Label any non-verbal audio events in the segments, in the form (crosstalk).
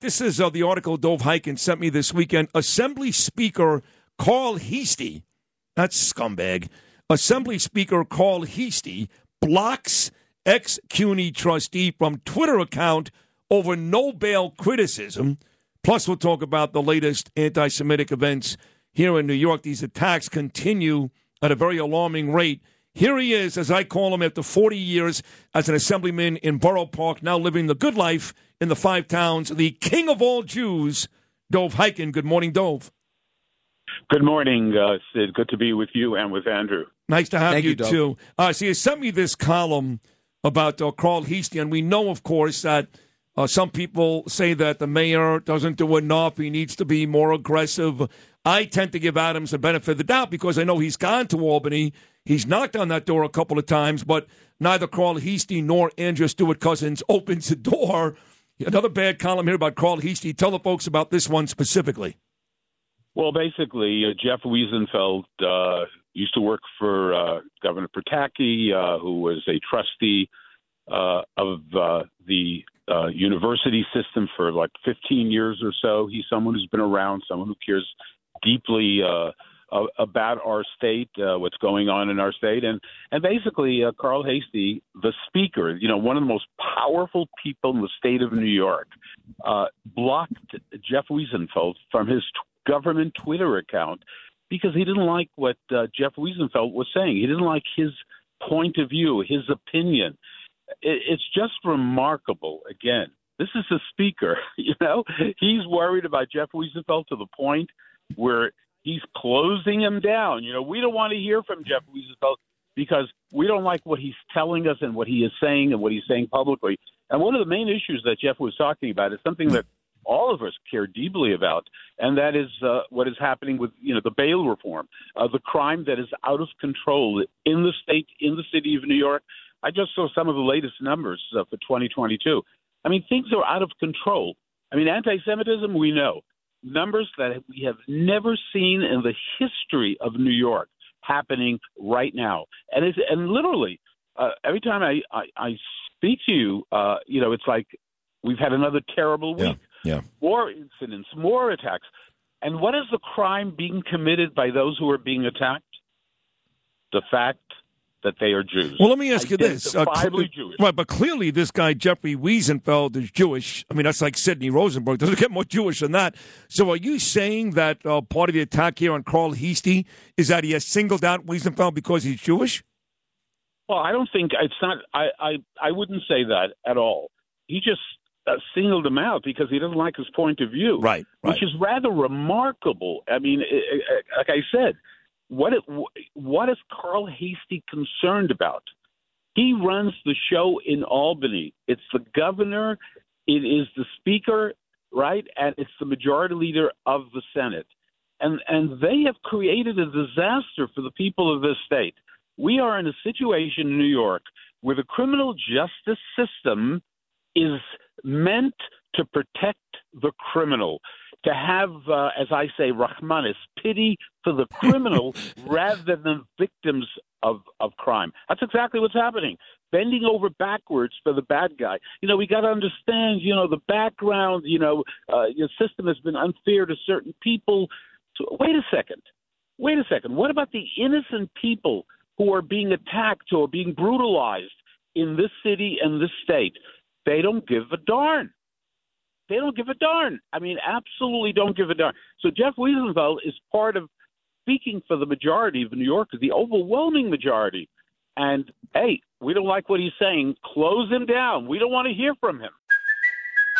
This is uh, the article Dov Hikind sent me this weekend. Assembly Speaker Carl Heastie, that's scumbag. Assembly Speaker Carl Heastie blocks ex CUNY trustee from Twitter account over no bail criticism. Plus, we'll talk about the latest anti Semitic events here in New York. These attacks continue at a very alarming rate. Here he is, as I call him, after 40 years as an assemblyman in Borough Park, now living the good life in the five towns, the king of all Jews, Dov Hikind. Good morning, Dov. Good morning, uh, Sid. Good to be with you and with Andrew. Nice to have Thank you, you, too. Uh, so you sent me this column about uh, Carl Heastie, and we know, of course, that uh, some people say that the mayor doesn't do enough. He needs to be more aggressive. I tend to give Adams the benefit of the doubt because I know he's gone to Albany. He's knocked on that door a couple of times, but neither Carl Heastie nor Andrea Stewart-Cousins opens the door. Another bad column here about Carl Heastie. Tell the folks about this one specifically. Well, basically, uh, Jeff Wiesenfeld uh, used to work for uh, Governor Pataki, uh, who was a trustee uh, of uh, the university system for like 15 years or so. He's someone who's been around, someone who cares deeply uh, about our state, uh, what's going on in our state, and and basically, uh, Carl Heastie, the speaker, you know, one of the most powerful people in the state of New York, uh, blocked Jeff Wiesenfeld from his t- government Twitter account because he didn't like what uh, Jeff Wiesenfeld was saying. He didn't like his point of view, his opinion. It, it's just remarkable. Again, this is a speaker. (laughs) You know, he's worried about Jeff Wiesenfeld to the point where he's closing him down. You know, we don't want to hear from Jeff Wiesenfeld because we don't like what he's telling us and what he is saying and what he's saying publicly. And one of the main issues that Jeff was talking about is something that all of us care deeply about, and that is uh, what is happening with you know the bail reform, uh, the crime that is out of control in the state, in the city of New York. I just saw some of the latest numbers uh, for 2022. I mean, things are out of control. I mean, anti-Semitism, we know numbers that we have never seen in the history of New York happening right now, and it's and literally uh, every time I, I I speak to you, uh, you know, it's like we've had another terrible Yeah, week. yeah. More incidents, more attacks. And what is the crime being committed by those who are being attacked? The fact that they are Jews. Well, let me ask you this. Uh, cl- Jewish. Right, but clearly this guy, Jeffrey Wiesenfeld, is Jewish. I mean, that's like Sidney Rosenberg. (laughs) Doesn't get more Jewish than that. So are you saying that uh, part of the attack here on Carl Heastie is that he has singled out Wiesenfeld because he's Jewish? Well, I don't think it's not. I I, I wouldn't say that at all. He just uh, singled him out because he doesn't like his point of view, Right, right. Which is rather remarkable. I mean, i i like I said, what what is Carl Heastie concerned about? He runs the show in Albany. It's the governor, it is the speaker, right, and it's the majority leader of the Senate, and and they have created a disaster for the people of this state. We are in a situation in New York where the criminal justice system is meant to protect the criminal, to have, uh, as I say, Rahmanis, pity for the criminal (laughs) rather than victims of, of crime. That's exactly what's happening. Bending over backwards for the bad guy. You know, we got to understand, you know, the background, you know, uh, the system has been unfair to certain people. So, wait a second. Wait a second. What about the innocent people who are being attacked or being brutalized in this city and this state? They don't give a darn. They don't give a darn. I mean, absolutely don't give a darn. So Jeff Wiesenfeld is part of speaking for the majority of New Yorkers, the overwhelming majority. And hey, we don't like what he's saying. Close him down. We don't want to hear from him.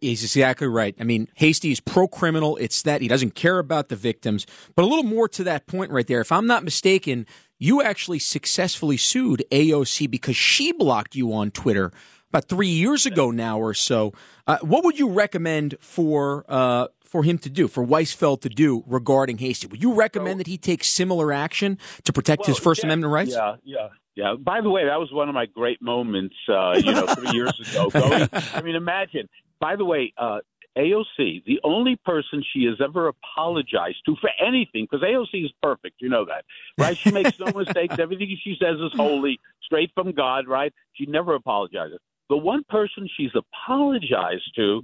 He's exactly right. I mean, Heastie is pro criminal. It's that he doesn't care about the victims. But a little more to that point right there. If I'm not mistaken, you actually successfully sued AOC because she blocked you on Twitter about three years ago now or so. Uh, what would you recommend for uh, for him to do, for Weisfeld to do regarding Heastie? Would you recommend that he take similar action to protect his First yeah, Amendment rights? Yeah, yeah, yeah. By the way, that was one of my great moments. Uh, you know, three years ago. (laughs) Going, I mean, imagine. By the way, uh, AOC, the only person she has ever apologized to for anything, because AOC is perfect, you know that, right? She makes no (laughs) mistakes. Everything she says is holy, straight from God, right? She never apologizes. The one person she's apologized to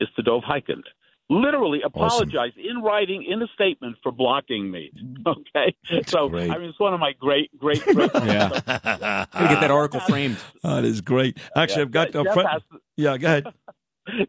is to Dov Hikind. Literally apologized in writing in a statement for blocking me. (laughs) Okay, so great. I mean it's one of my great, great, great. (laughs) Yeah. (laughs) Gotta get that article framed. that is great. Actually, I've got a Jeff friend. has to- Yeah, go ahead.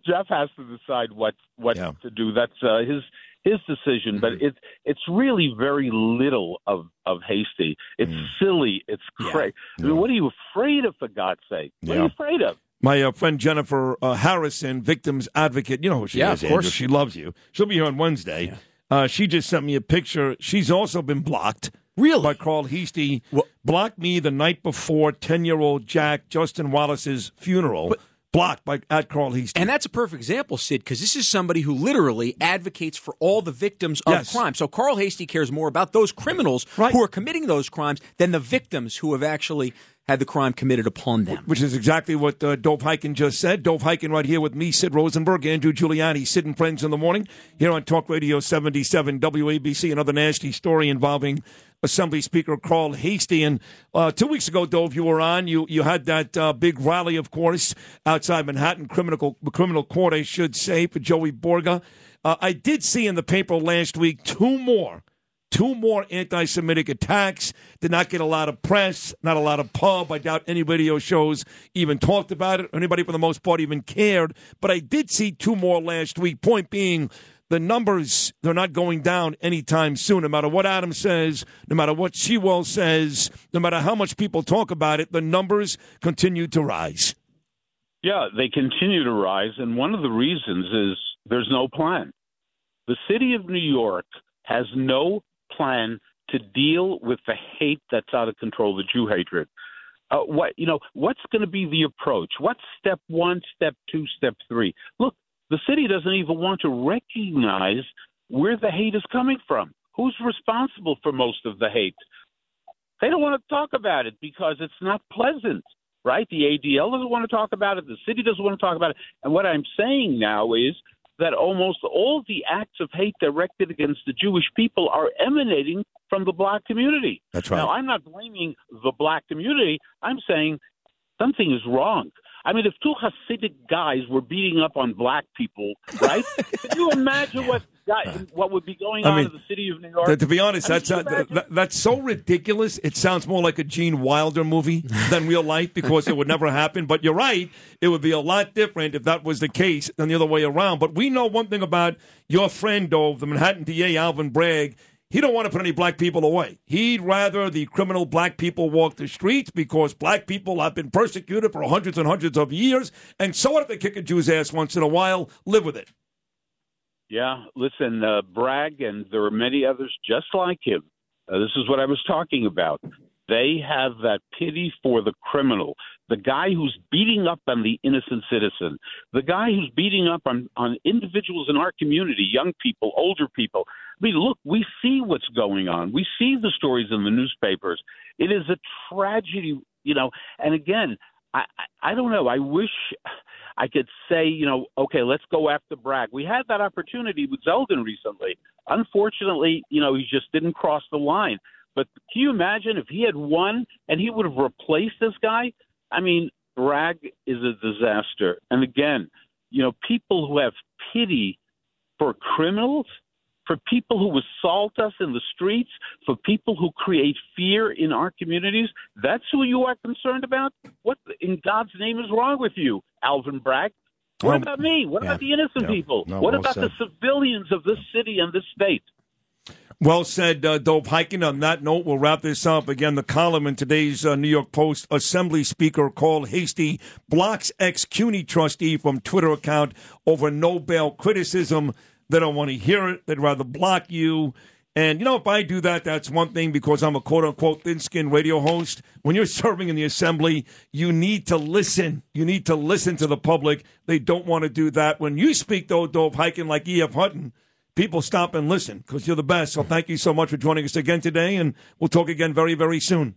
Jeff has to decide what what Yeah. to do. That's uh, his his decision. But it's it's really very little of of hasty. It's silly. It's crazy. I mean, what are you afraid of? For God's sake, what are you afraid of? My uh, friend Jennifer uh, Harrison, victims advocate. You know who she Yeah, is, of course. Andrew. She loves you. She'll be here on Wednesday. Uh, she just sent me a picture. She's also been blocked. Really? By Carl Heastie. Well- blocked me the night before 10 year old Jack Justin Wallace's funeral. Blocked by at Carl Heastie. And that's a perfect example, Sid, because this is somebody who literally advocates for all the victims of Yes. crime. So Carl Heastie cares more about those criminals Right. who are committing those crimes than the victims who have actually had the crime committed upon them. which is exactly what uh, Dov Hikind just said. Dov Hikind right here with me, Sid Rosenberg, Andrew Giuliani, Sid and Friends in the morning, here on Talk Radio 77 WABC. Another nasty story involving Assembly Speaker Carl Heastie. And uh, two weeks ago, Dov, you were on. You you had that uh, big rally, of course, outside Manhattan criminal criminal court, I should say, for Joey Borgen. Uh, I did see in the paper last week two more two more anti Semitic attacks. Did not get a lot of press, not a lot of pub. I doubt any radio shows even talked about it. Anybody, for the most part, even cared. But I did see two more last week. Point being, the numbers, they're not going down anytime soon. No matter what Adam says, no matter what Sewell says, no matter how much people talk about it, the numbers continue to rise. Yeah, they continue to rise, and one of the reasons is there's no plan. The city of New York has no plan to deal with the hate that's out of control, the Jew hatred. Uh, what you know? What's going to be the approach? What's step one, step two, step three? Look, the city doesn't even want to recognize where the hate is coming from. Who's responsible for most of the hate? They don't want to talk about it because it's not pleasant right? The ADL doesn't want to talk about it. The city doesn't want to talk about it. And what I'm saying now is that almost all the acts of hate directed against the Jewish people are emanating from the black community. That's right. Now, I'm not blaming the black community. I'm saying something is wrong. I mean, if two Hasidic guys were beating up on black people, right? Can you imagine what guy, what would be going I on mean, in the city of New York? To, to be honest, I mean, that's uh, that, that's so ridiculous. It sounds more like a Gene Wilder movie than real life because it would never happen. But you're right; it would be a lot different if that was the case than the other way around. But we know one thing about your friend, Dov, the Manhattan DA, Alvin Bragg. He don't want to put any black people away. He'd rather the criminal black people walk the streets because black people have been persecuted for hundreds and hundreds of years. And so what if they kick a Jew's ass once in a while? Live with it. Yeah, listen, uh, Bragg, and there are many others just like him. Uh, this is what I was talking about. They have that pity for the criminal, the guy who's beating up on the innocent citizen, the guy who's beating up on, on individuals in our community, young people, older people. I mean, look, we see what's going on. We see the stories in the newspapers. It is a tragedy, you know. And again, I, I, don't know. I wish I could say, you know, okay, let's go after Bragg. We had that opportunity with Zeldin recently. Unfortunately, you know, he just didn't cross the line. But can you imagine if he had won and he would have replaced this guy? I mean, Bragg is a disaster. And again, you know, people who have pity for criminals, for people who assault us in the streets, for people who create fear in our communities, that's who you are concerned about? What in God's name is wrong with you, Alvin Bragg? What Um, about me? What yeah, about the innocent yeah. people? No, what well about the civilians of this city and this state? Well said, uh, Dov Hikind. On that note, we'll wrap this up. Again, the column in today's uh, New York Post Assembly Speaker Carl Heastie blocks ex CUNY trustee from Twitter account over no bail criticism. They don't want to hear it. They'd rather block you. And you know, if I do that, that's one thing because I'm a quote unquote thin skinned radio host. When you're (laughs) serving in the assembly, you need to listen. You need to listen to the public. They don't want to do that. When you speak, though, Dov Hikind like E.F. Hutton, people stop and listen because you're the best. So thank you so much for joining us again today, and we'll talk again very, very soon.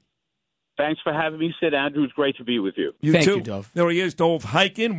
Thanks for having me, Sid Andrew. It's great to be with you. You Thank too. you, Dov. There he is, Dov Hikind.